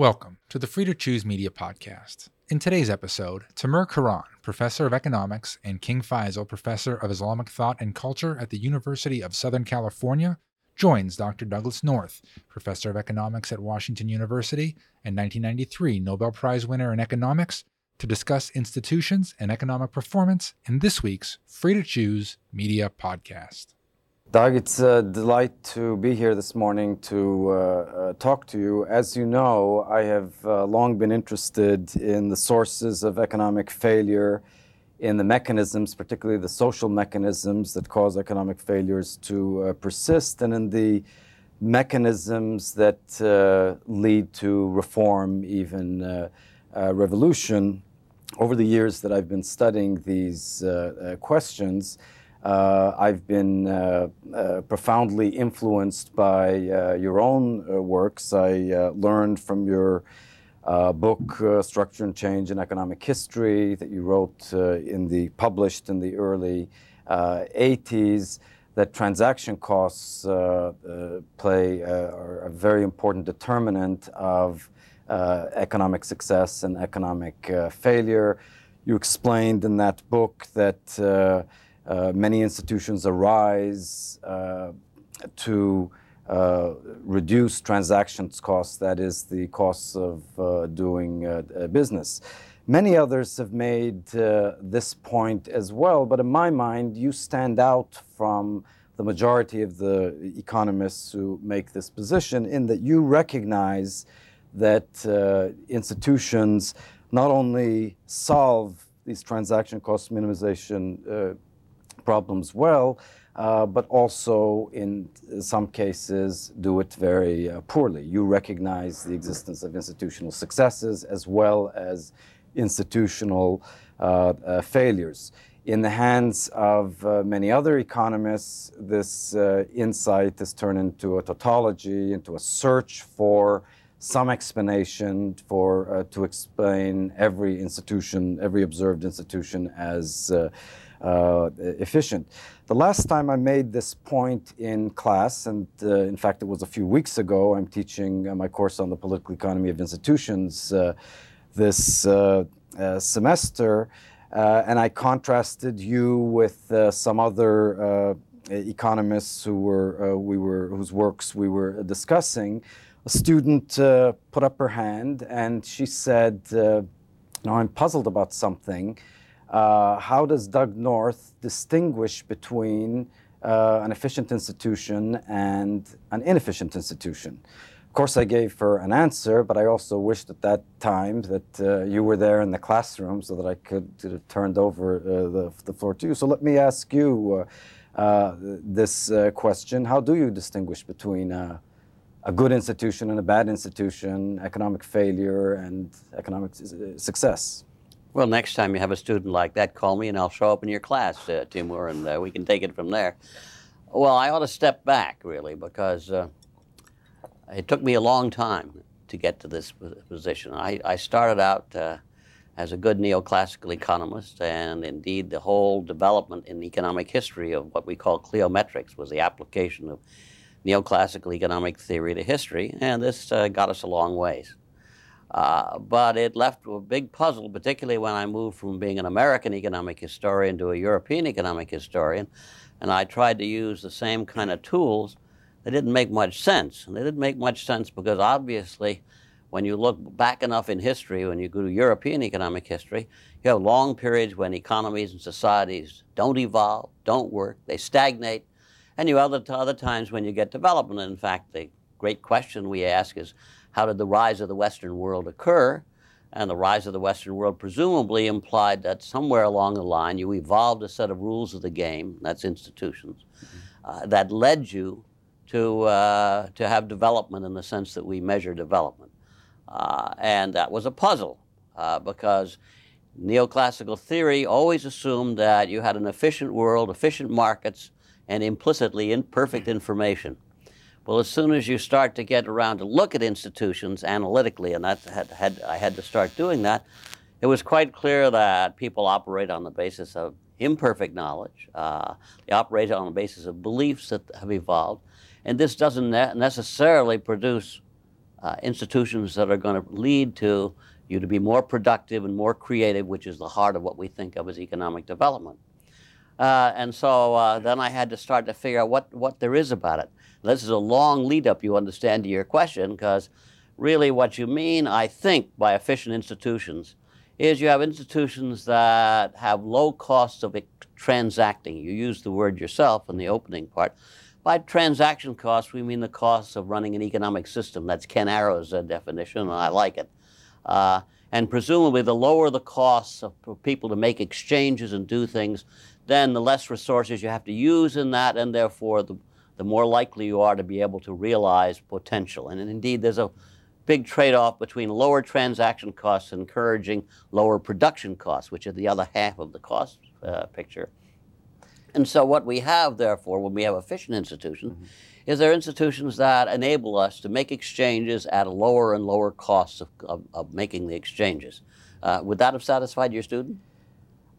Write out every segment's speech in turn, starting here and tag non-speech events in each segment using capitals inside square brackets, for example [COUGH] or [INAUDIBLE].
Welcome to the Free to Choose Media Podcast. In today's episode, Timur Kuran, professor of economics, and King Faisal, professor of Islamic thought and culture at the University of Southern California, joins Dr. Douglass North, professor of economics at Washington University and 1993 Nobel Prize winner in economics, to discuss institutions and economic performance in this week's Free to Choose Media Podcast. Doug, it's a delight to be here this morning to uh, uh, talk to you. As you know, I have uh, long been interested in the sources of economic failure, in the mechanisms, particularly the social mechanisms that cause economic failures to uh, persist, and in the mechanisms that uh, lead to reform, even uh, revolution. Over the years that I've been studying these questions, uh, I've been uh, uh, profoundly influenced by uh, your own uh, works. I uh, learned from your book, Structure and Change in Economic History, that you wrote in the published in the early 80s, that transaction costs play are a very important determinant of economic success and economic failure. You explained in that book that many institutions arise uh, to uh, reduce transactions costs, that is, the costs of uh, doing uh, business. Many others have made this point as well, but in my mind, you stand out from the majority of the economists who make this position in that you recognize that institutions not only solve these transaction cost minimization problems well, uh, but also in some cases do it very uh, poorly. You recognize the existence of institutional successes as well as institutional uh, uh failures. In the hands of uh, many other economists, this uh, insight has turned into a tautology, into a search for some explanation for to explain every institution, every observed institution as uh, efficient. The last time I made this point in class, and uh, in fact it was a few weeks ago, I'm teaching uh, my course on the political economy of institutions uh, this uh, uh, semester, and I contrasted you with some other economists who were we were whose works we were discussing. A student put up her hand and she said, "No, I'm puzzled about something." Uh, how does Doug North distinguish between uh, an efficient institution and an inefficient institution? Of course, I gave her an answer, but I also wished at that time that uh, you were there in the classroom so that I could have turned over uh, the, the, floor to you. So let me ask you uh, uh, this question How do you distinguish between a good institution and a bad institution, economic failure and economic success? Well, next time you have a student like that, call me and I'll show up in your class, uh, Timur, and uh, we can take it from there. Well, I ought to step back, really, because uh, it took me a long time to get to this position. I, I started out uh, as a good neoclassical economist, and indeed, the whole development in economic history of what we call cliometrics was the application of neoclassical economic theory to history, and this uh, got us a long ways. Uh, but it left a big puzzle, particularly when I moved from being an American economic historian to a European economic historian. And I tried to use the same kind of tools. They didn't make much sense. And they didn't make much sense because obviously, when you look back enough in history, when you go to European economic history, you have long periods when economies and societies don't evolve, don't work, they stagnate. And you have other, other times when you get development. In fact, the great question we ask is how did the rise of the Western world occur? And the rise of the Western world presumably implied that somewhere along the line you evolved a set of rules of the game, that's institutions, uh, that led you to, uh, to have development in the sense that we measure development. Uh, and that was a puzzle uh, because neoclassical theory always assumed that you had an efficient world, efficient markets, and implicitly imperfect information. Well, as soon as you start to get around to look at institutions analytically, and that had, had, I had to start doing that, it was quite clear that people operate on the basis of imperfect knowledge. Uh, they operate on the basis of beliefs that have evolved. And this doesn't ne- necessarily produce uh, institutions that are going to lead to you to be more productive and more creative, which is the heart of what we think of as economic development. Uh, and so uh, then I had to start to figure out what, what there is about it. This is a long lead up, you understand, to your question, because really what you mean, I think, by efficient institutions is you have institutions that have low costs of transacting. You used the word yourself in the opening part. By transaction costs, we mean the costs of running an economic system. That's Ken Arrow's uh, definition, and I like it. Uh, and presumably, the lower the costs for people to make exchanges and do things, then the less resources you have to use in that, and therefore the, the more likely you are to be able to realize potential. And indeed, there's a big trade off between lower transaction costs and encouraging lower production costs, which are the other half of the cost uh, picture. And so, what we have, therefore, when we have efficient institutions, mm-hmm. is there institutions that enable us to make exchanges at a lower and lower cost of, of, of making the exchanges. Uh, would that have satisfied your student?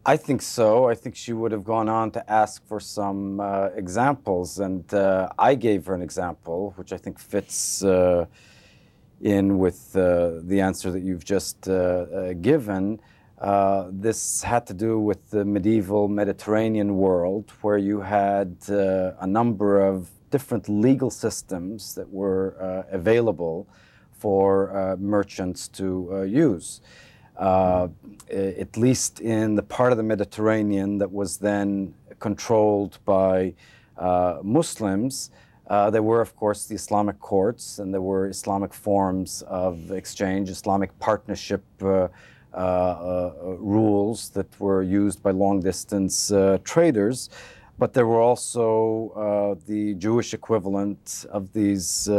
I think so. I think she would have gone on to ask for some uh, examples, and uh, I gave her an example, which I think fits uh, in with uh, the answer that you've just uh, given. Uh, this had to do with the medieval Mediterranean world, where you had a number of different legal systems that were available for merchants to uh, at least in the part of the Mediterranean that was then controlled by Muslims, there were, of course, the Islamic courts, and there were Islamic forms of exchange, Islamic partnership uh, uh, rules that were used by long distance uh, traders. But there were also the Jewish equivalent of these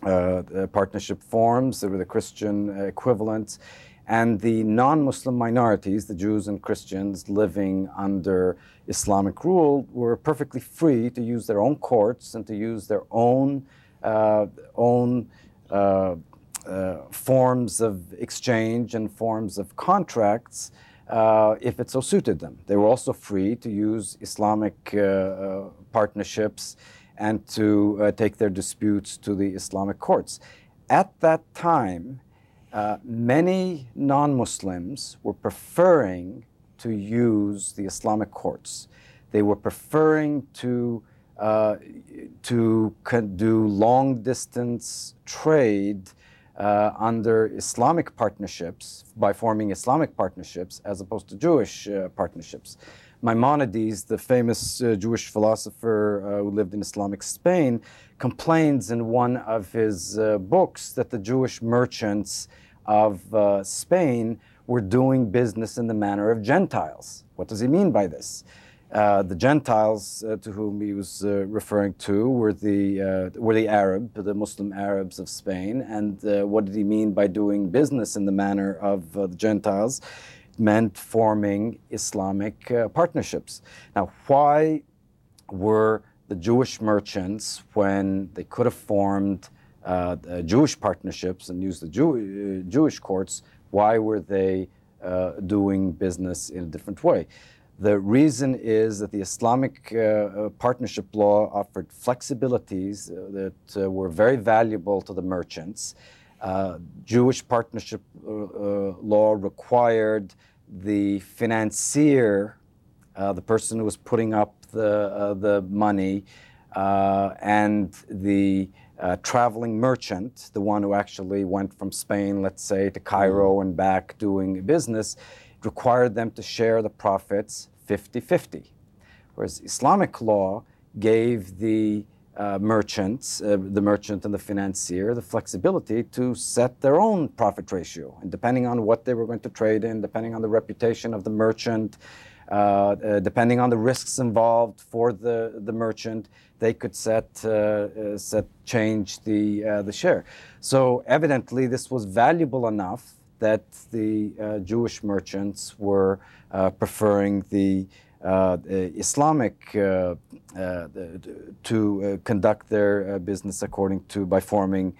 partnership forms. There were the Christian equivalents and the non-Muslim minorities, the Jews and Christians living under Islamic rule, were perfectly free to use their own courts and to use their own uh, own uh, uh, forms of exchange and forms of contracts uh, if it so suited them. They were also free to use Islamic uh, uh partnerships and to take their disputes to the Islamic courts. At that time, many non Muslims were preferring to use the Islamic courts. They were preferring to uh, to do long distance trade uh, under Islamic partnerships by forming Islamic partnerships as opposed to Jewish uh, partnerships. Maimonides, the famous uh, Jewish philosopher uh, who lived in Islamic Spain, complains in one of his uh, books that the Jewish merchants of uh, Spain were doing business in the manner of Gentiles. What does he mean by this? Uh, the Gentiles uh, to whom he was uh, referring to were the uh, were the Arab, the Muslim Arabs of Spain. And uh, what did he mean by doing business in the manner of the Gentiles? It meant forming Islamic partnerships. Now, why were the Jewish merchants, when they could have formed Jewish partnerships and used the Jew- Jewish courts, why were they doing business in a different way? The reason is that the Islamic uh, uh, partnership law offered flexibilities uh, that uh, were very valuable to the merchants. Uh, Jewish partnership uh, law required the financier, the person who was putting up the, the money, and the traveling merchant, the one who actually went from Spain, let's say, to Cairo and back doing business, required them to share the profits 50 50. Whereas Islamic law gave the uh, merchants, uh, the merchant and the financier, the flexibility to set their own profit ratio. And depending on what they were going to trade in, depending on the reputation of the merchant, uh, uh depending on the risks involved for the, the merchant, they could set, uh, uh, set change the, the share. So evidently, this was valuable enough that the uh, Jewish merchants were uh, preferring the uh, Islamic uh, uh, to conduct their business according to by forming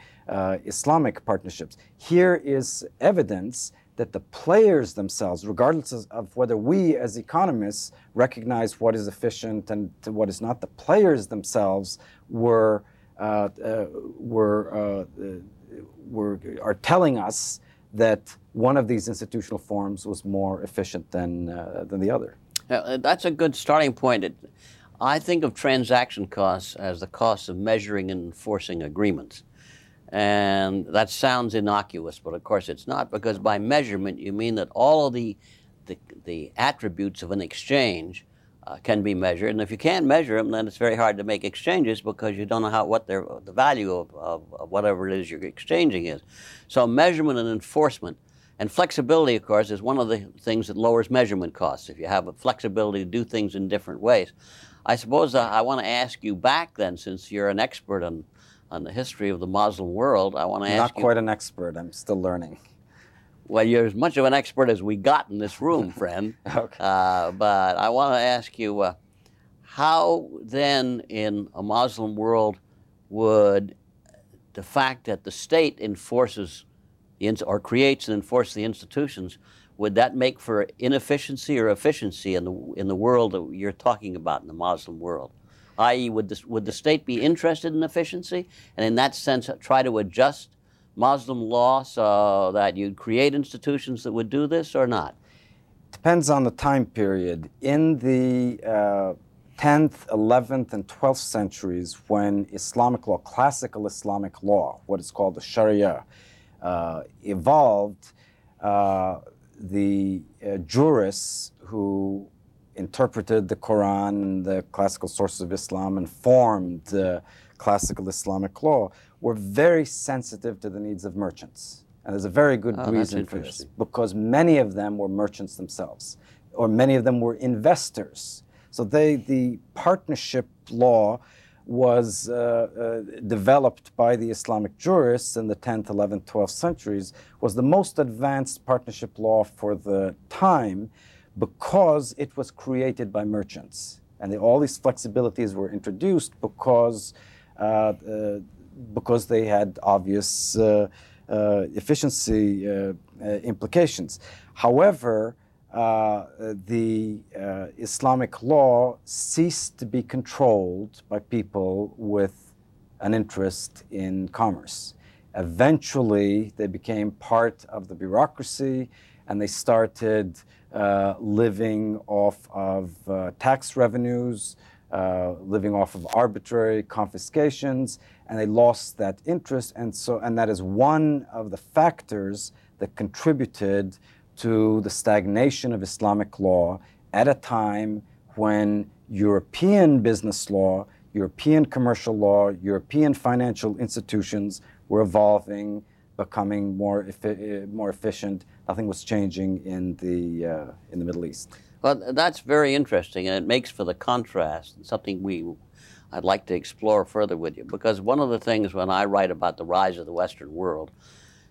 Islamic partnerships. Here is evidence that the players themselves, regardless of whether we as economists recognize what is efficient and what is not, the players themselves were uh, uh, were uh, were, are telling us that one of these institutional forms was more efficient than, uh, than the other. Uh, that's a good starting point. It, I think of transaction costs as the cost of measuring and enforcing agreements. And that sounds innocuous, but of course it's not, because by measurement you mean that all of the, the, the attributes of an exchange uh, can be measured. And if you can't measure them, then it's very hard to make exchanges because you don't know how what the value of, of, of, whatever it is you're exchanging is. So measurement and enforcement. And flexibility, of course, is one of the things that lowers measurement costs. If you have a flexibility to do things in different ways. I suppose uh, I want to ask you back then, since you're an expert on, on the history of the Muslim world, I want to ask you. Not you. quite an expert. I'm still learning. Well, you're as much of an expert as we got in this room, [LAUGHS] friend. okay. Uh, but I want to ask you uh, how then, in a Muslim world, would the fact that the state enforces or creates and enforces the institutions, would that make for inefficiency or efficiency in the in the world that you're talking about in the Muslim world? I.e., would would the state be interested in efficiency, and in that sense, try to adjust Muslim law so that you'd create institutions that would do this or not? Depends on the time period. In the uh, 10th, 11th, and 12th centuries, when Islamic law, classical Islamic law, what is called the Sharia, uh, evolved, uh, the uh, jurists who interpreted the Quran, and the classical sources of Islam, and formed classical Islamic law were very sensitive to the needs of merchants. And there's a very good oh, reason for this because many of them were merchants themselves, or many of them were investors. So they, the partnership law was uh, uh, developed by the Islamic jurists in the 10th, 11th, 12th centuries, was the most advanced partnership law for the time because it was created by merchants. And the, all these flexibilities were introduced because uh, uh because they had obvious uh, uh, efficiency uh, implications. However, the Islamic law ceased to be controlled by people with an interest in commerce. Eventually, they became part of the bureaucracy and they started uh, living off of uh, tax revenues, uh, living off of arbitrary confiscations, and they lost that interest. And so, and that is one of the factors that contributed to the stagnation of Islamic law at a time when European business law, European commercial law, European financial institutions were evolving, becoming more, efi- more efficient. Nothing was changing in the, uh, in the Middle East. Well, that's very interesting, and it makes for the contrast, something we I'd like to explore further with you. Because one of the things when I write about the rise of the Western world,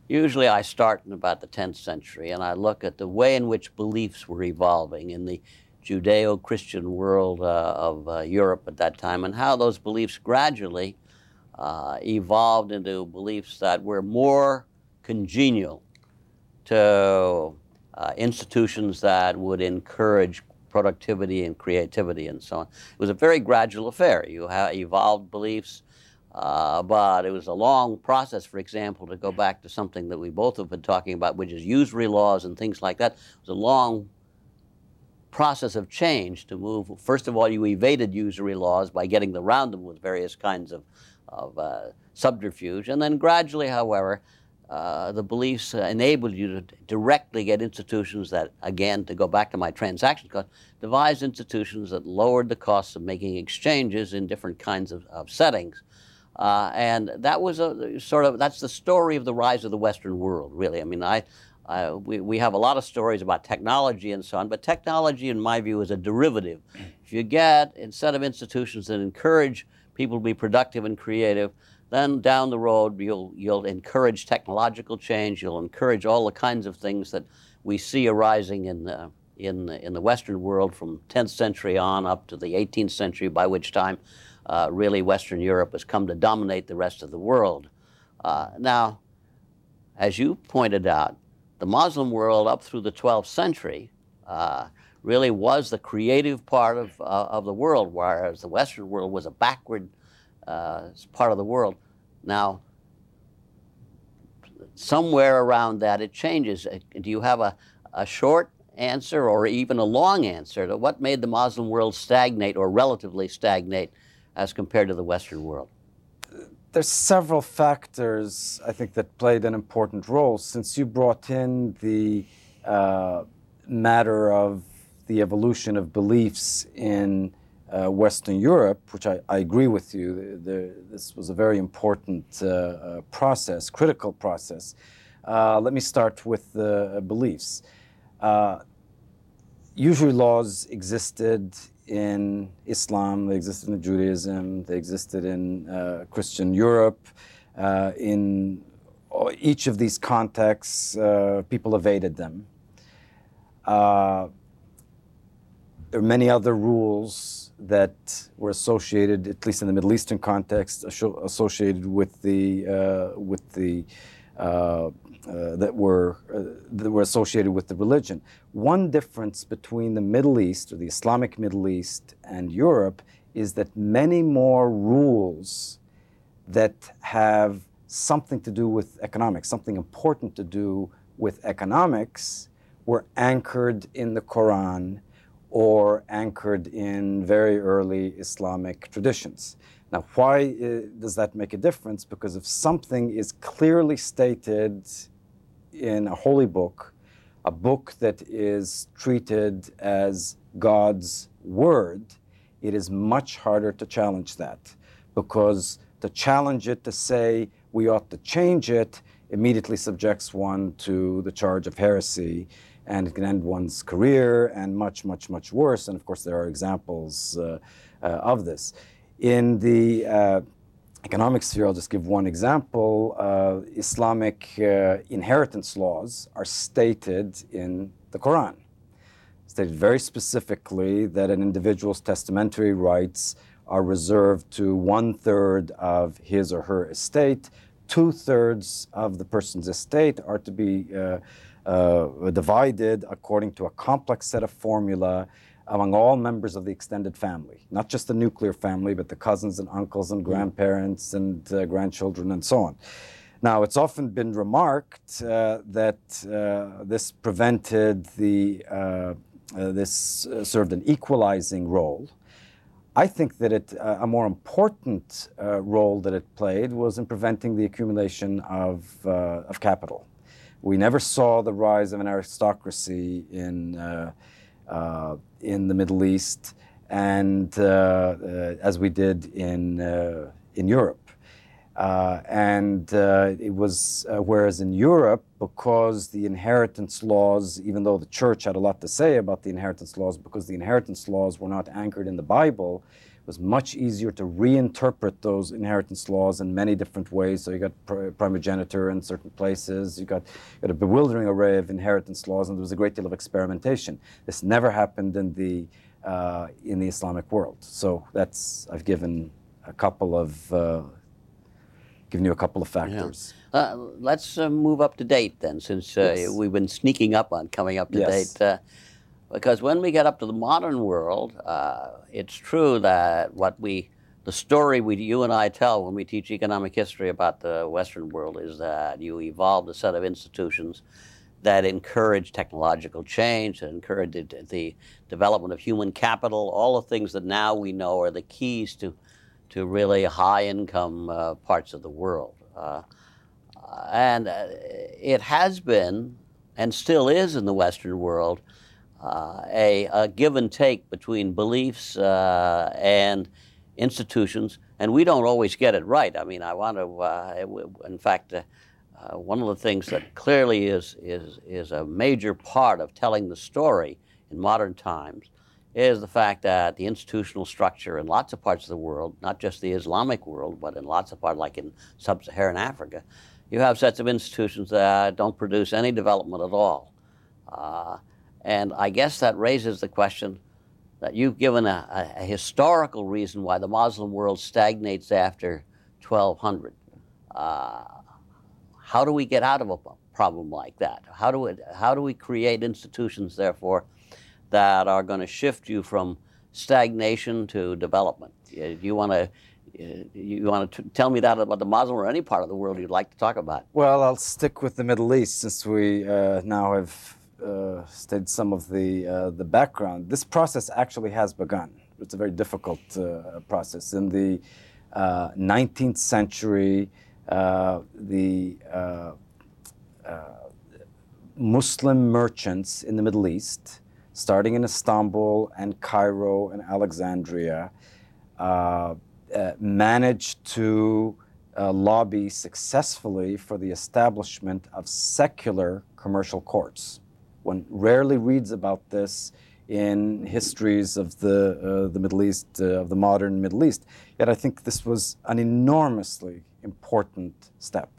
usually I start in about the 10th century and I look at the way in which beliefs were evolving in the Judeo Christian world uh, of uh, Europe at that time and how those beliefs gradually uh, evolved into beliefs that were more congenial to uh, institutions that would encourage productivity and creativity and so on. It was a very gradual affair. You evolved beliefs, uh, but it was a long process, for example, to go back to something that we both have been talking about, which is usury laws and things like that. It was a long process of change to move. First of all, you evaded usury laws by getting around them with various kinds of, of uh, subterfuge. And then gradually, however, uh, the beliefs uh, enabled you to directly get institutions that, again, to go back to my transaction cost, devised institutions that lowered the costs of making exchanges in different kinds of, of settings. Uh, and that was a sort of, that's the story of the rise of the Western world, really. I mean, I, I, we, we have a lot of stories about technology and so on, but technology, in my view, is a derivative. If you get, instead of institutions that encourage people to be productive and creative, then down the road, you'll, you'll encourage technological change. You'll encourage all the kinds of things that we see arising in the, in, the, in the Western world from 10th century on up to the 18th century, by which time uh, really Western Europe has come to dominate the rest of the world. Uh, now, as you pointed out, the Muslim world up through the 12th century uh, really was the creative part of, uh, of the world, whereas the Western world was a backward uh, part of the world. Now, somewhere around that it changes. Uh, Do you have a, a short answer or even a long answer to what made the Muslim world stagnate or relatively stagnate as compared to the Western world? There's several factors I think that played an important role. Since you brought in the uh, matter of the evolution of beliefs in uh, Western Europe, which I, I agree with you, the, this was a very important uh, uh process, critical process. Uh, let me start with the beliefs. Uh, usury laws existed in Islam, they existed in Judaism, they existed in uh, Christian Europe. Uh, in each of these contexts, uh, people evaded them. There are many other rules that were associated, at least in the Middle Eastern context, associated with the uh, with the uh, uh, that were uh, that were associated with the religion. One difference between the Middle East or the Islamic Middle East and Europe is that many more rules that have something to do with economics, something important to do with economics, were anchored in the Quran or anchored in very early Islamic traditions. Now, why uh, does that make a difference? Because if something is clearly stated in a holy book, a book that is treated as God's word, it is much harder to challenge that because to challenge it, to say we ought to change it, immediately subjects one to the charge of heresy and it can end one's career and much, much, much worse. And of course, there are examples uh, uh, of this. In the uh, economic sphere, I'll just give one example. Uh, Islamic uh, inheritance laws are stated in the Quran. Stated very specifically that an individual's testamentary rights are reserved to one third of his or her estate. Two thirds of the person's estate are to be uh, uh, divided according to a complex set of formula among all members of the extended family, not just the nuclear family, but the cousins and uncles and mm. grandparents and uh, grandchildren and so on. Now, it's often been remarked uh, that uh, this prevented the, uh, uh, this uh, served an equalizing role. I think that it, a more important role that it played was in preventing the accumulation of, of capital. We never saw the rise of an aristocracy in uh, in the Middle East, and uh, uh, as we did in in Europe. Uh, and uh, it was, uh, whereas in Europe, because the inheritance laws, even though the church had a lot to say about the inheritance laws, because the inheritance laws were not anchored in the Bible, it was much easier to reinterpret those inheritance laws in many different ways. So you got primogeniture in certain places, you got, you got a bewildering array of inheritance laws, and there was a great deal of experimentation. This never happened in the uh, in the Islamic world. So that's I've given a couple of uh, given you a couple of factors. Yeah. Uh, let's uh, move up to date then, since uh, yes. we've been sneaking up on coming up to yes. date. Because when we get up to the modern world, uh, it's true that what we, the story we, you and I tell when we teach economic history about the Western world is that you evolved a set of institutions that encourage technological change, that encourage the, the development of human capital, all the things that now we know are the keys to, to really high income uh, parts of the world. Uh, and uh, it has been, and still is in the Western world, uh, a, a, give and take between beliefs uh, and institutions, and we don't always get it right. I mean, I want to, uh, in fact, one of the things that clearly is, is, is a major part of telling the story in modern times is the fact that the institutional structure in lots of parts of the world, not just the Islamic world, but in lots of parts, like in sub Saharan Africa, you have sets of institutions that don't produce any development at all. And I guess that raises the question that you've given a, a, historical reason why the Muslim world stagnates after 1200. Uh, how do we get out of a problem like that? How do, we, how do we create institutions, therefore, that are going to shift you from stagnation to development? You want to you want to tell me that about the Muslim or any part of the world you'd like to talk about? Well, I'll stick with the Middle East since we uh, now have uh, stated some of the uh, the background. This process actually has begun. It's a very difficult uh, process. In the 19th uh, century, uh, the Muslim merchants in the Middle East, starting in Istanbul and Cairo and Alexandria, managed to uh, lobby successfully for the establishment of secular commercial courts. One rarely reads about this in histories of the, uh, the Middle East, uh, of the modern Middle East. Yet I think this was an enormously important step.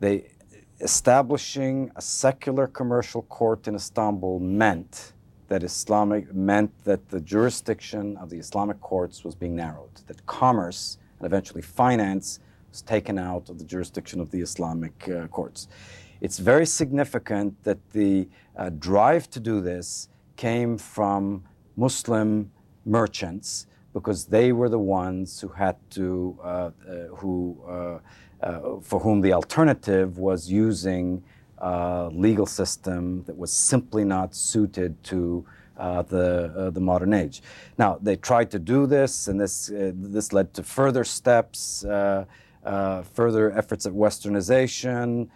They, establishing a secular commercial court in Istanbul meant that Islamic meant that the jurisdiction of the Islamic courts was being narrowed, that commerce and eventually finance was taken out of the jurisdiction of the Islamic uh, courts. It's very significant that the uh, drive to do this came from Muslim merchants because they were the ones who had to, uh, uh who, uh, uh, for whom the alternative was using a legal system that was simply not suited to uh, the, uh, the modern age. Now, they tried to do this, and this, uh, this led to further steps, uh, uh, further efforts at westernization.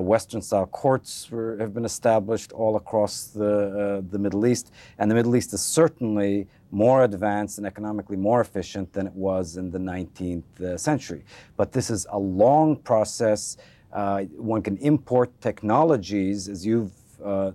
Western style courts were, have been established all across the, the Middle East, and the Middle East is certainly more advanced and economically more efficient than it was in the 19th century. But this is a long process. Uh, one can import technologies, as you've uh,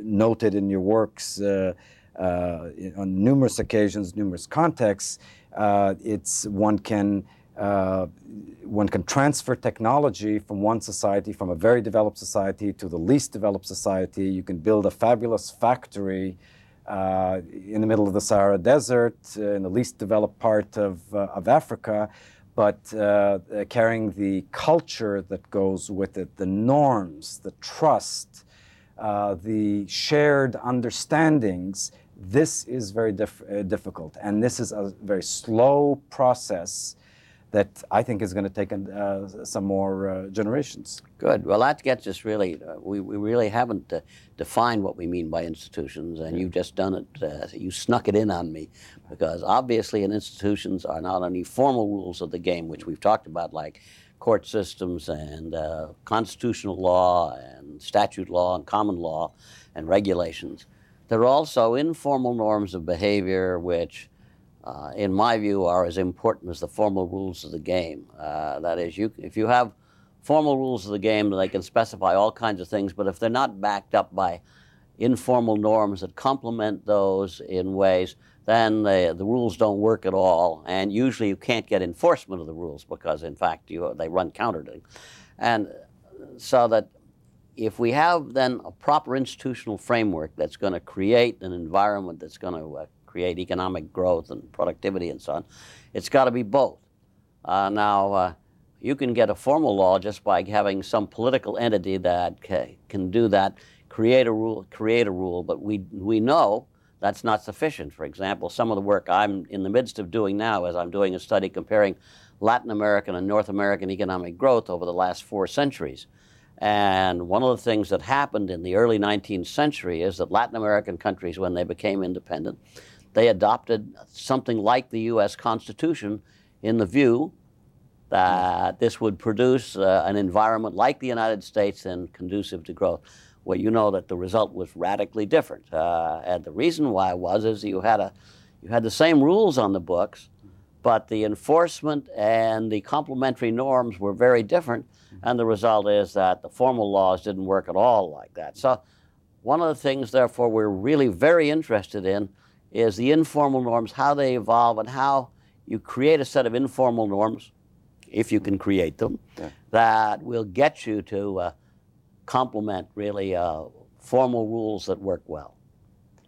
noted in your works uh, uh, on numerous occasions, numerous contexts. Uh, it's one can one can transfer technology from one society, from a very developed society to the least developed society. You can build a fabulous factory uh, in the middle of the Sahara Desert, uh, in the least developed part of, uh, of Africa, but uh, uh, carrying the culture that goes with it, the norms, the trust, uh, the shared understandings, this is very dif- uh, difficult. And this is a very slow process that I think is going to take uh, some more uh, generations. Good. Well, that gets us really, uh, we, we really haven't uh, defined what we mean by institutions, and you've just done it, uh, you snuck it in on me, because obviously in institutions are not only formal rules of the game, which we've talked about, like court systems and uh, constitutional law and statute law and common law and regulations. There are also informal norms of behavior which uh, in my view, are as important as the formal rules of the game. Uh, that is, you, if you have formal rules of the game, they can specify all kinds of things, but if they're not backed up by informal norms that complement those in ways, then the, rules don't work at all. And usually you can't get enforcement of the rules because, in fact, you, they run counter to. them. And so that if we have then a proper institutional framework that's going to create an environment that's going to uh, create economic growth and productivity and so on. It's got to be both. Uh, now, uh, you can get a formal law just by having some political entity that ca- can do that, create a rule, create a rule. But we we know that's not sufficient. For example, some of the work I'm in the midst of doing now, as I'm doing a study comparing Latin American and North American economic growth over the last four centuries. And one of the things that happened in the early 19th century is that Latin American countries, when they became independent, they adopted something like the U.S. Constitution in the view that this would produce uh, an environment like the United States and conducive to growth. Well, you know that the result was radically different, uh, and the reason why was is you had a you had the same rules on the books, but the enforcement and the complementary norms were very different, and the result is that the formal laws didn't work at all like that. So, one of the things, therefore, we're really very interested in is the informal norms, how they evolve, and how you create a set of informal norms, if you can create them, yeah. that will get you to uh, complement really uh, formal rules that work well.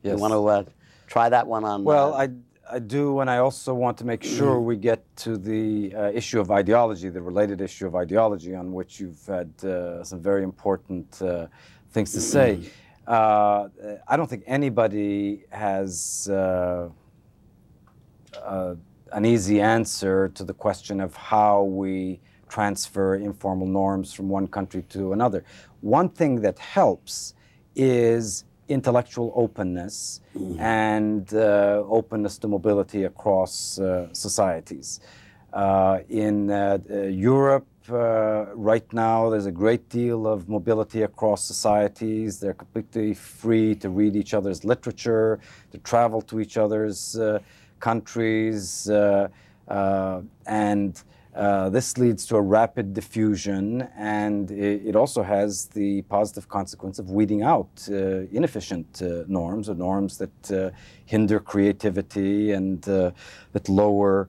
Yes. You want to uh, try that one on? Well, I, I do, and I also want to make sure we get to the uh, issue of ideology, the related issue of ideology, on which you've had uh, some very important uh, things to say. Uh, I don't think anybody has uh, a, an easy answer to the question of how we transfer informal norms from one country to another. One thing that helps is intellectual openness and uh, openness to mobility across uh, societies. Uh, in uh, uh, Europe, uh, right now, there's a great deal of mobility across societies. They're completely free to read each other's literature, to travel to each other's countries, and uh, this leads to a rapid diffusion, and it, it, also has the positive consequence of weeding out uh, inefficient uh, norms or norms that uh, hinder creativity and uh, that lower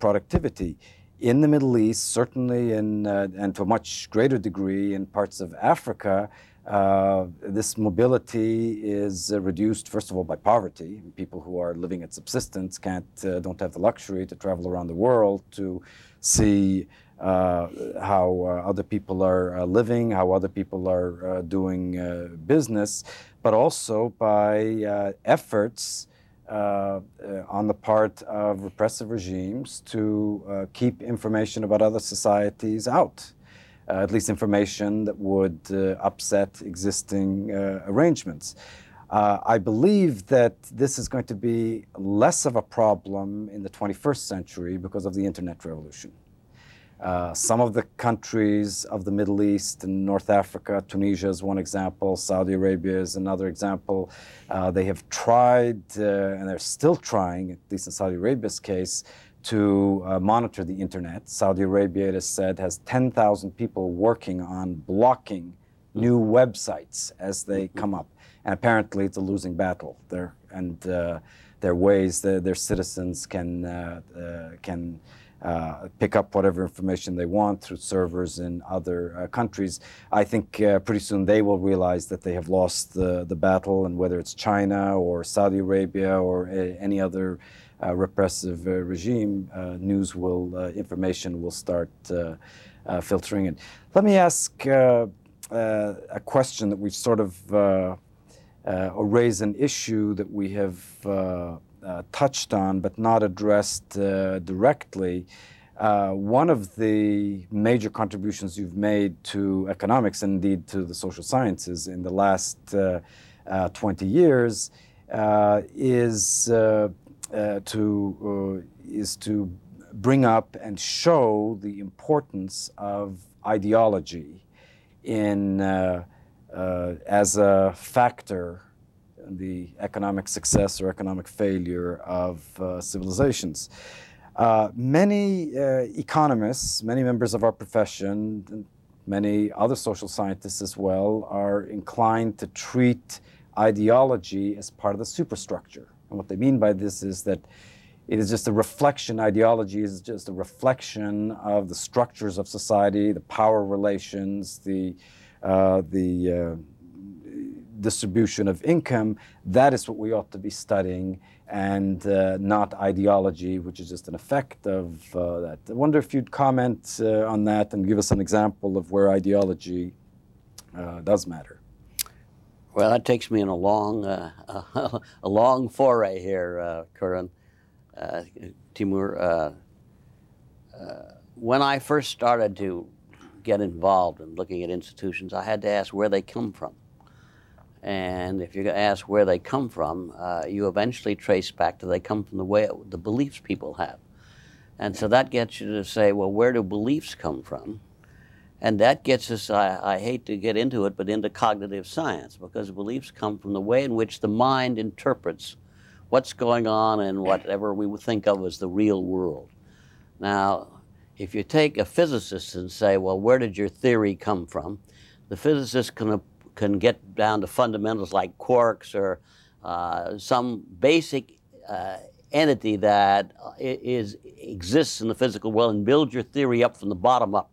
productivity. In the Middle East, certainly, in, and to a much greater degree in parts of Africa, uh, this mobility is uh, reduced, first of all, by poverty. People who are living at subsistence can't, uh, don't have the luxury to travel around the world to see uh, how uh, other people are uh, living, how other people are doing business, but also by efforts on the part of repressive regimes to keep information about other societies out uh, at least information that would uh, upset existing uh, arrangements. I believe that this is going to be less of a problem in the 21st century because of the internet revolution. Uh, some of the countries of the Middle East and North Africa, Tunisia is one example, Saudi Arabia is another example. Uh, they have tried, uh, and they're still trying, at least in Saudi Arabia's case, to uh, monitor the internet. Saudi Arabia, it is said, has 10,000 people working on blocking new websites as they come up. And apparently, it's a losing battle. There and uh, there are ways that their citizens can can uh, pick up whatever information they want through servers in other uh, countries. I think pretty soon they will realize that they have lost the, the battle, and whether it's China or Saudi Arabia or any other uh, repressive uh, regime, uh, news will, information will start filtering in. Let me ask a question that we've sort of, or raise an issue that we have touched on but not addressed directly. Uh, one of the major contributions you've made to economics and indeed to the social sciences in the last uh, uh, 20 years is uh, to uh, is to bring up and show the importance of ideology in uh, as a factor the economic success or economic failure of civilizations. Uh, many uh, economists, many members of our profession, many other social scientists as well, are inclined to treat ideology as part of the superstructure. And what they mean by this is that it is just a reflection, ideology is just a reflection of the structures of society, the power relations, the, uh, the uh, distribution of income. That is what we ought to be studying and uh, not ideology, which is just an effect of uh, that. I wonder if you'd comment uh, on that and give us an example of where ideology uh, does matter. Well, that takes me in a long, uh, [LAUGHS] a long foray here, uh, Kuran, uh, Timur. When I first started to get involved in looking at institutions, I had to ask where they come from. And if you're ask where they come from, uh, you eventually trace back to they come from the way the beliefs people have. And so that gets you to say, well, where do beliefs come from? And that gets us, I, I, hate to get into it, but into cognitive science because beliefs come from the way in which the mind interprets what's going on in whatever we think of as the real world. Now, if you take a physicist and say, well, where did your theory come from? The physicist can, can get down to fundamentals like quarks or uh, some basic uh, entity that is, exists in the physical world and build your theory up from the bottom up.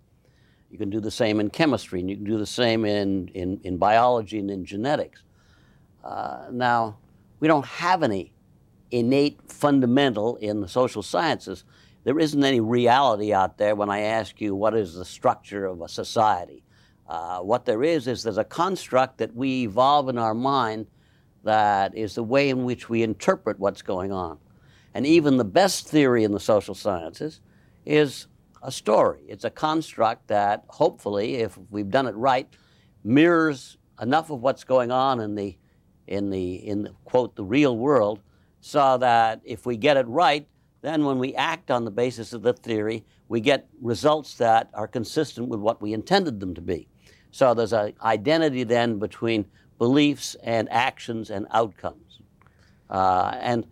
You can do the same in chemistry, and you can do the same in, in, in biology and in genetics. Uh, now, we don't have any innate fundamental in the social sciences. There isn't any reality out there when I ask you what is the structure of a society. Uh, what there is is there's a construct that we evolve in our mind that is the way in which we interpret what's going on. And even the best theory in the social sciences is a story. It's a construct that hopefully, if we've done it right, mirrors enough of what's going on in the in the in the, quote the real world so that if we get it right, then when we act on the basis of the theory, we get results that are consistent with what we intended them to be. So there's an identity then between beliefs and actions and outcomes. Uh, and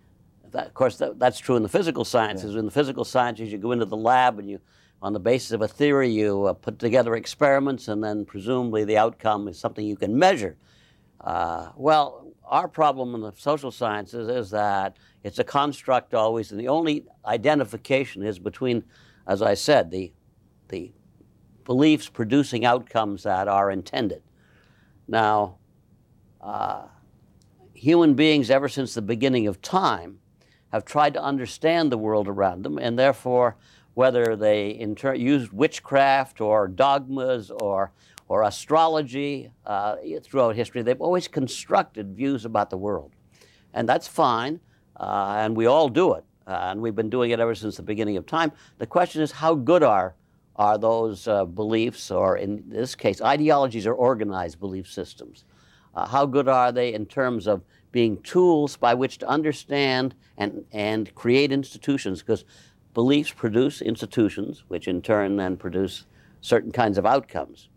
that, of course, that, that's true in the physical sciences. Yeah. In the physical sciences, you go into the lab and you, on the basis of a theory, you uh, put together experiments, and then presumably the outcome is something you can measure. Uh, well, our problem in the social sciences is that it's a construct always, and the only identification is between, as I said, the, the beliefs producing outcomes that are intended. Now, uh, human beings, ever since the beginning of time, have tried to understand the world around them, and therefore, whether they inter- used witchcraft or dogmas or or astrology uh, throughout history, they've always constructed views about the world. And that's fine, uh, and we all do it. Uh, and we've been doing it ever since the beginning of time. The question is, how good are, are those uh, beliefs, or in this case, ideologies or organized belief systems? Uh, how good are they in terms of being tools by which to understand and, and create institutions? Because beliefs produce institutions, which in turn then produce certain kinds of outcomes.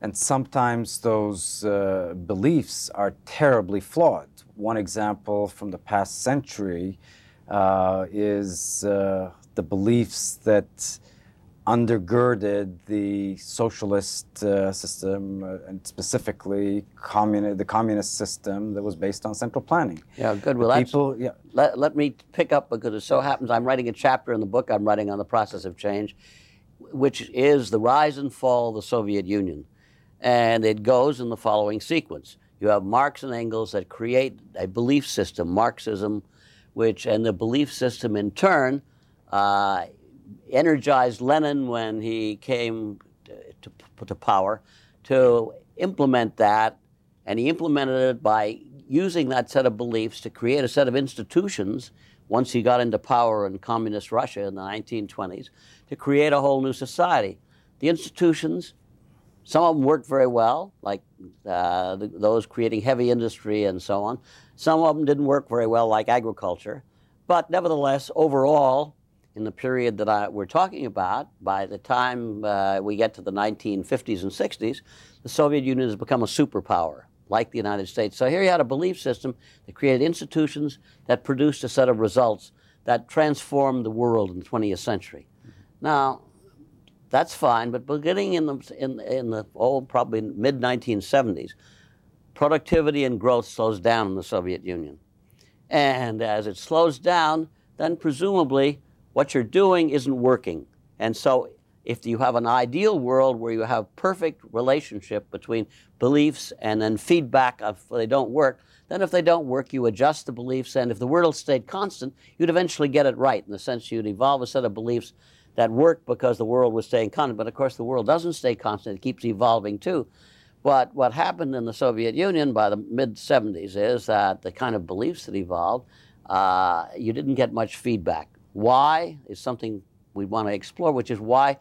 And sometimes those uh, beliefs are terribly flawed. One example from the past century uh, is uh, the beliefs that undergirded the socialist uh, system, uh, and specifically communi- the communist system that was based on central planning. Yeah, good. Well, people, yeah. Let, let me pick up because it so happens I'm writing a chapter in the book I'm writing on the process of change, which is the rise and fall of the Soviet Union. And it goes in the following sequence. You have Marx and Engels that create a belief system, Marxism, which, and the belief system in turn, uh, energized Lenin when he came to, to, to power to implement that, and he implemented it by using that set of beliefs to create a set of institutions once he got into power in communist Russia in the 1920s to create a whole new society. The institutions some of them worked very well, like uh, the, those creating heavy industry and so on. Some of them didn't work very well, like agriculture. But nevertheless, overall, in the period that I, we're talking about, by the time uh, we get to the 1950s and 60s, the Soviet Union has become a superpower, like the United States. So here you had a belief system that created institutions that produced a set of results that transformed the world in the 20th century. Now, that's fine, but beginning in the, in, in the oh, probably mid 1970s, productivity and growth slows down in the Soviet Union. And as it slows down, then presumably what you're doing isn't working. And so if you have an ideal world where you have perfect relationship between beliefs and then feedback if they don't work, then if they don't work, you adjust the beliefs. And if the world stayed constant, you'd eventually get it right in the sense you'd evolve a set of beliefs that worked because the world was staying constant. But of course, the world doesn't stay constant, it keeps evolving too. But what happened in the Soviet Union by the mid 70s is that the kind of beliefs that evolved, uh, you didn't get much feedback. Why is something we want to explore, which is why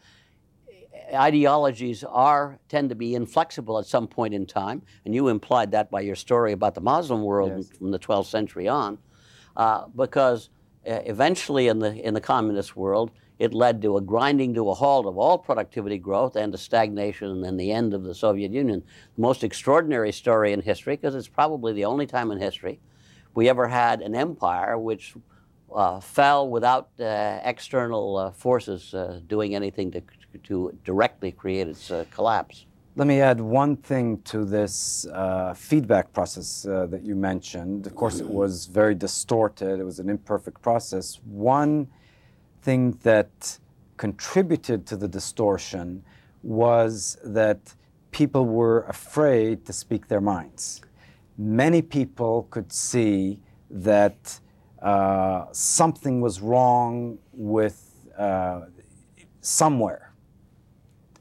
ideologies are tend to be inflexible at some point in time, and you implied that by your story about the Muslim world yes. from the 12th century on, uh, because uh, eventually in the in the communist world, it led to a grinding to a halt of all productivity growth and to stagnation and the end of the Soviet Union. The most extraordinary story in history, because it's probably the only time in history we ever had an empire which uh, fell without uh, external uh, forces uh, doing anything to, to directly create its uh, collapse. Let me add one thing to this uh, feedback process that you mentioned. Of course, it was very distorted, it was an imperfect process. One thing that contributed to the distortion was that people were afraid to speak their minds. Many people could see that uh, something was wrong with uh, somewhere.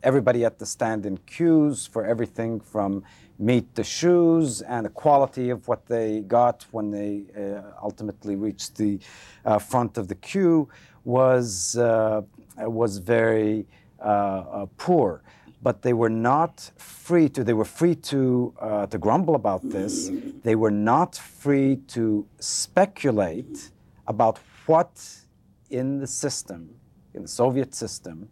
everybody had to stand in queues for everything from meat the shoes and the quality of what they got when they uh, ultimately reached the uh, front of the queue was, was very poor. But they were not free to, they were free to, uh, to grumble about this. They were not free to speculate about what in the system, in the Soviet system,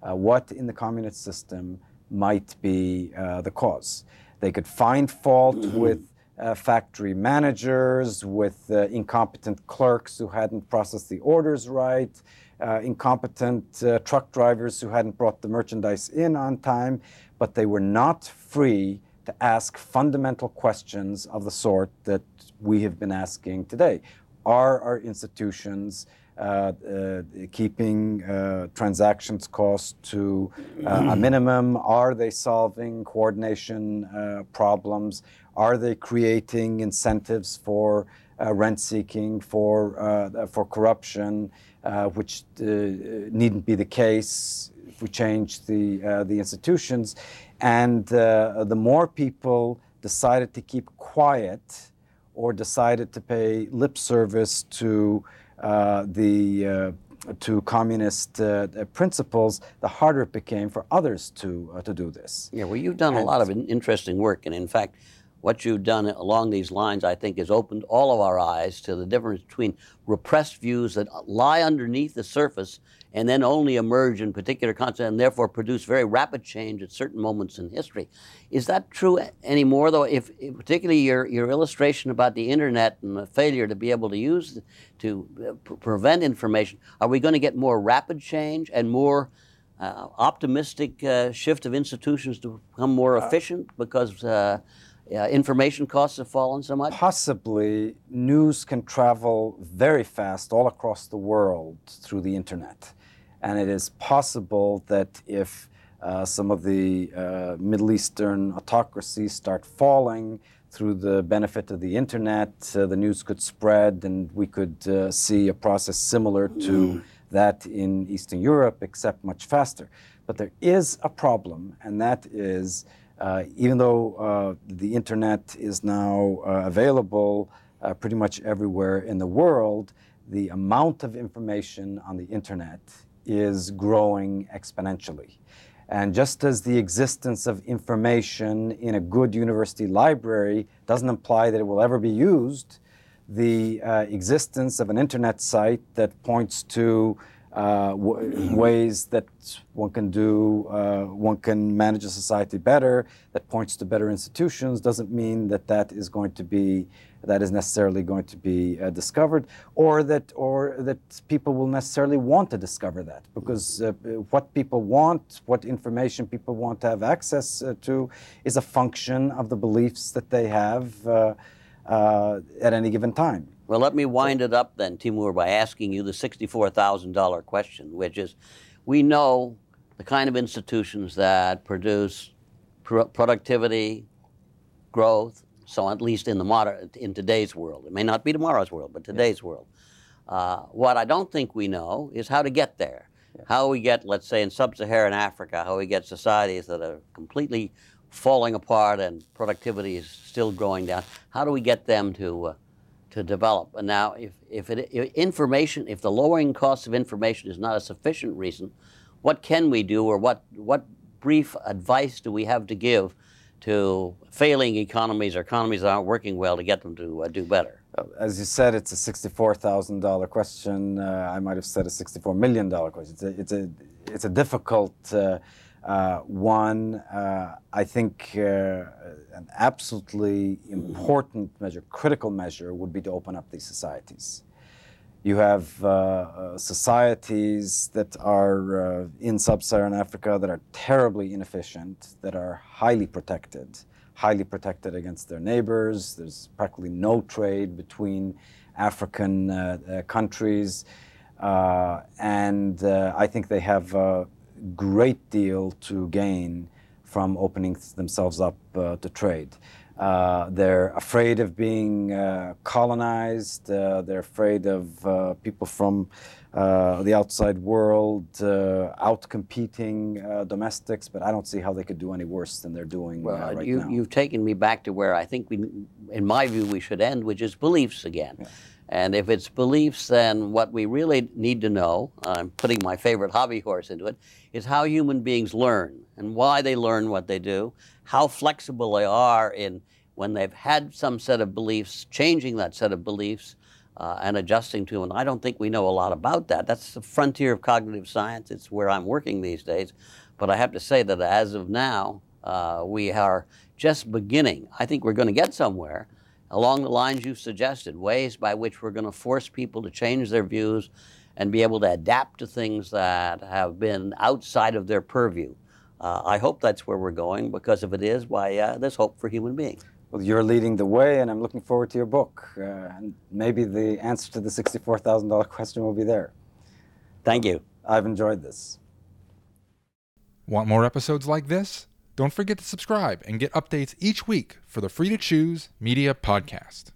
what in the communist system might be the cause. They could find fault mm-hmm. with uh, factory managers, with uh, incompetent clerks who hadn't processed the orders right, uh, incompetent uh, truck drivers who hadn't brought the merchandise in on time, but they were not free to ask fundamental questions of the sort that we have been asking today. Are our institutions uh, uh, keeping uh, transactions cost to a [CLEARS THROAT] minimum? Are they solving coordination problems? Are they creating incentives for Uh, rent seeking, for, uh, for corruption, uh, which needn't be the case if we change the, the institutions? And the more people decided to keep quiet or decided to pay lip service to uh, the uh, to communist uh, principles, the harder it became for others to to do this. Yeah, well, you've done and a lot of interesting work, and in fact, what you've done along these lines, I think, has opened all of our eyes to the difference between repressed views that lie underneath the surface and then only emerge in particular content and therefore produce very rapid change at certain moments in history. Is that true anymore, though? If, if particularly your, your illustration about the internet and the failure to be able to use to uh, prevent information, are we going to get more rapid change and more uh, optimistic uh, shift of institutions to become more uh, efficient because uh, information costs have fallen so much? Possibly, news can travel very fast all across the world through the internet. And it is possible that if uh, some of the uh, Middle Eastern autocracies start falling through the benefit of the internet, uh, the news could spread and we could uh, see a process similar to mm. that in Eastern Europe, except much faster. But there is a problem, and that is even though uh, the internet is now available pretty much everywhere in the world, the amount of information on the internet is growing exponentially. And just as the existence of information in a good university library doesn't imply that it will ever be used, the uh, existence of an internet site that points to uh, ways that one can do, uh, one can manage a society better, that points to better institutions, doesn't mean that that is going to be that is necessarily going to be uh, discovered, or that or that people will necessarily want to discover that because uh, what people want, what information people want to have access uh, to, is a function of the beliefs that they have at any given time. Well, let me wind it up then, Timur, by asking you the $64,000 question, which is we know the kind of institutions that produce productivity, growth, so at least in the modern, in today's world, it may not be tomorrow's world, but today's yeah. world. Uh, what I don't think we know is how to get there. Yeah. How we get, let's say, in sub-Saharan Africa, how we get societies that are completely falling apart and productivity is still going down. How do we get them to uh, to develop? And now, if if, it, if information, if the lowering cost of information is not a sufficient reason, what can we do, or what what brief advice do we have to give to failing economies or economies that aren't working well to get them to uh, do better? Uh, as you said, it's a sixty-four thousand dollar question. Uh, I might have said a sixty-four million dollar question. It's a, it's a, it's a difficult uh, uh one. Uh, I think an absolutely important measure, critical measure, would be to open up these societies. You have uh, uh, societies that are uh, in sub Saharan Africa that are terribly inefficient, that are highly protected, highly protected against their neighbors. There's practically no trade between African uh, uh, countries. Uh, and I think they have great deal to gain from opening themselves up to trade. Uh, they're afraid of being uh, colonized. Uh, they're afraid of uh, people from uh, the outside world uh, out competing domestics. But I don't see how they could do any worse than they're doing well, right you, now. You've taken me back to where I think we, in my view, we should end, which is beliefs again. Yeah. And if it's beliefs, then what we really need to know, I'm putting my favorite hobby horse into it, is how human beings learn and why they learn what they do, how flexible they are in when they've had some set of beliefs, changing that set of beliefs uh, and adjusting to them. And I don't think we know a lot about that. That's the frontier of cognitive science. It's where I'm working these days. But I have to say that as of now, uh, we are just beginning. I think we're going to get somewhere along the lines you've suggested, ways by which we're going to force people to change their views and be able to adapt to things that have been outside of their purview. Uh, I hope that's where we're going because if it is, why, uh, there's hope for human beings. Well, you're leading the way, and I'm looking forward to your book. Uh, and maybe the answer to the $64,000 question will be there. Thank you. I've enjoyed this. Want more episodes like this? Don't forget to subscribe and get updates each week for the Free to Choose Media Podcast.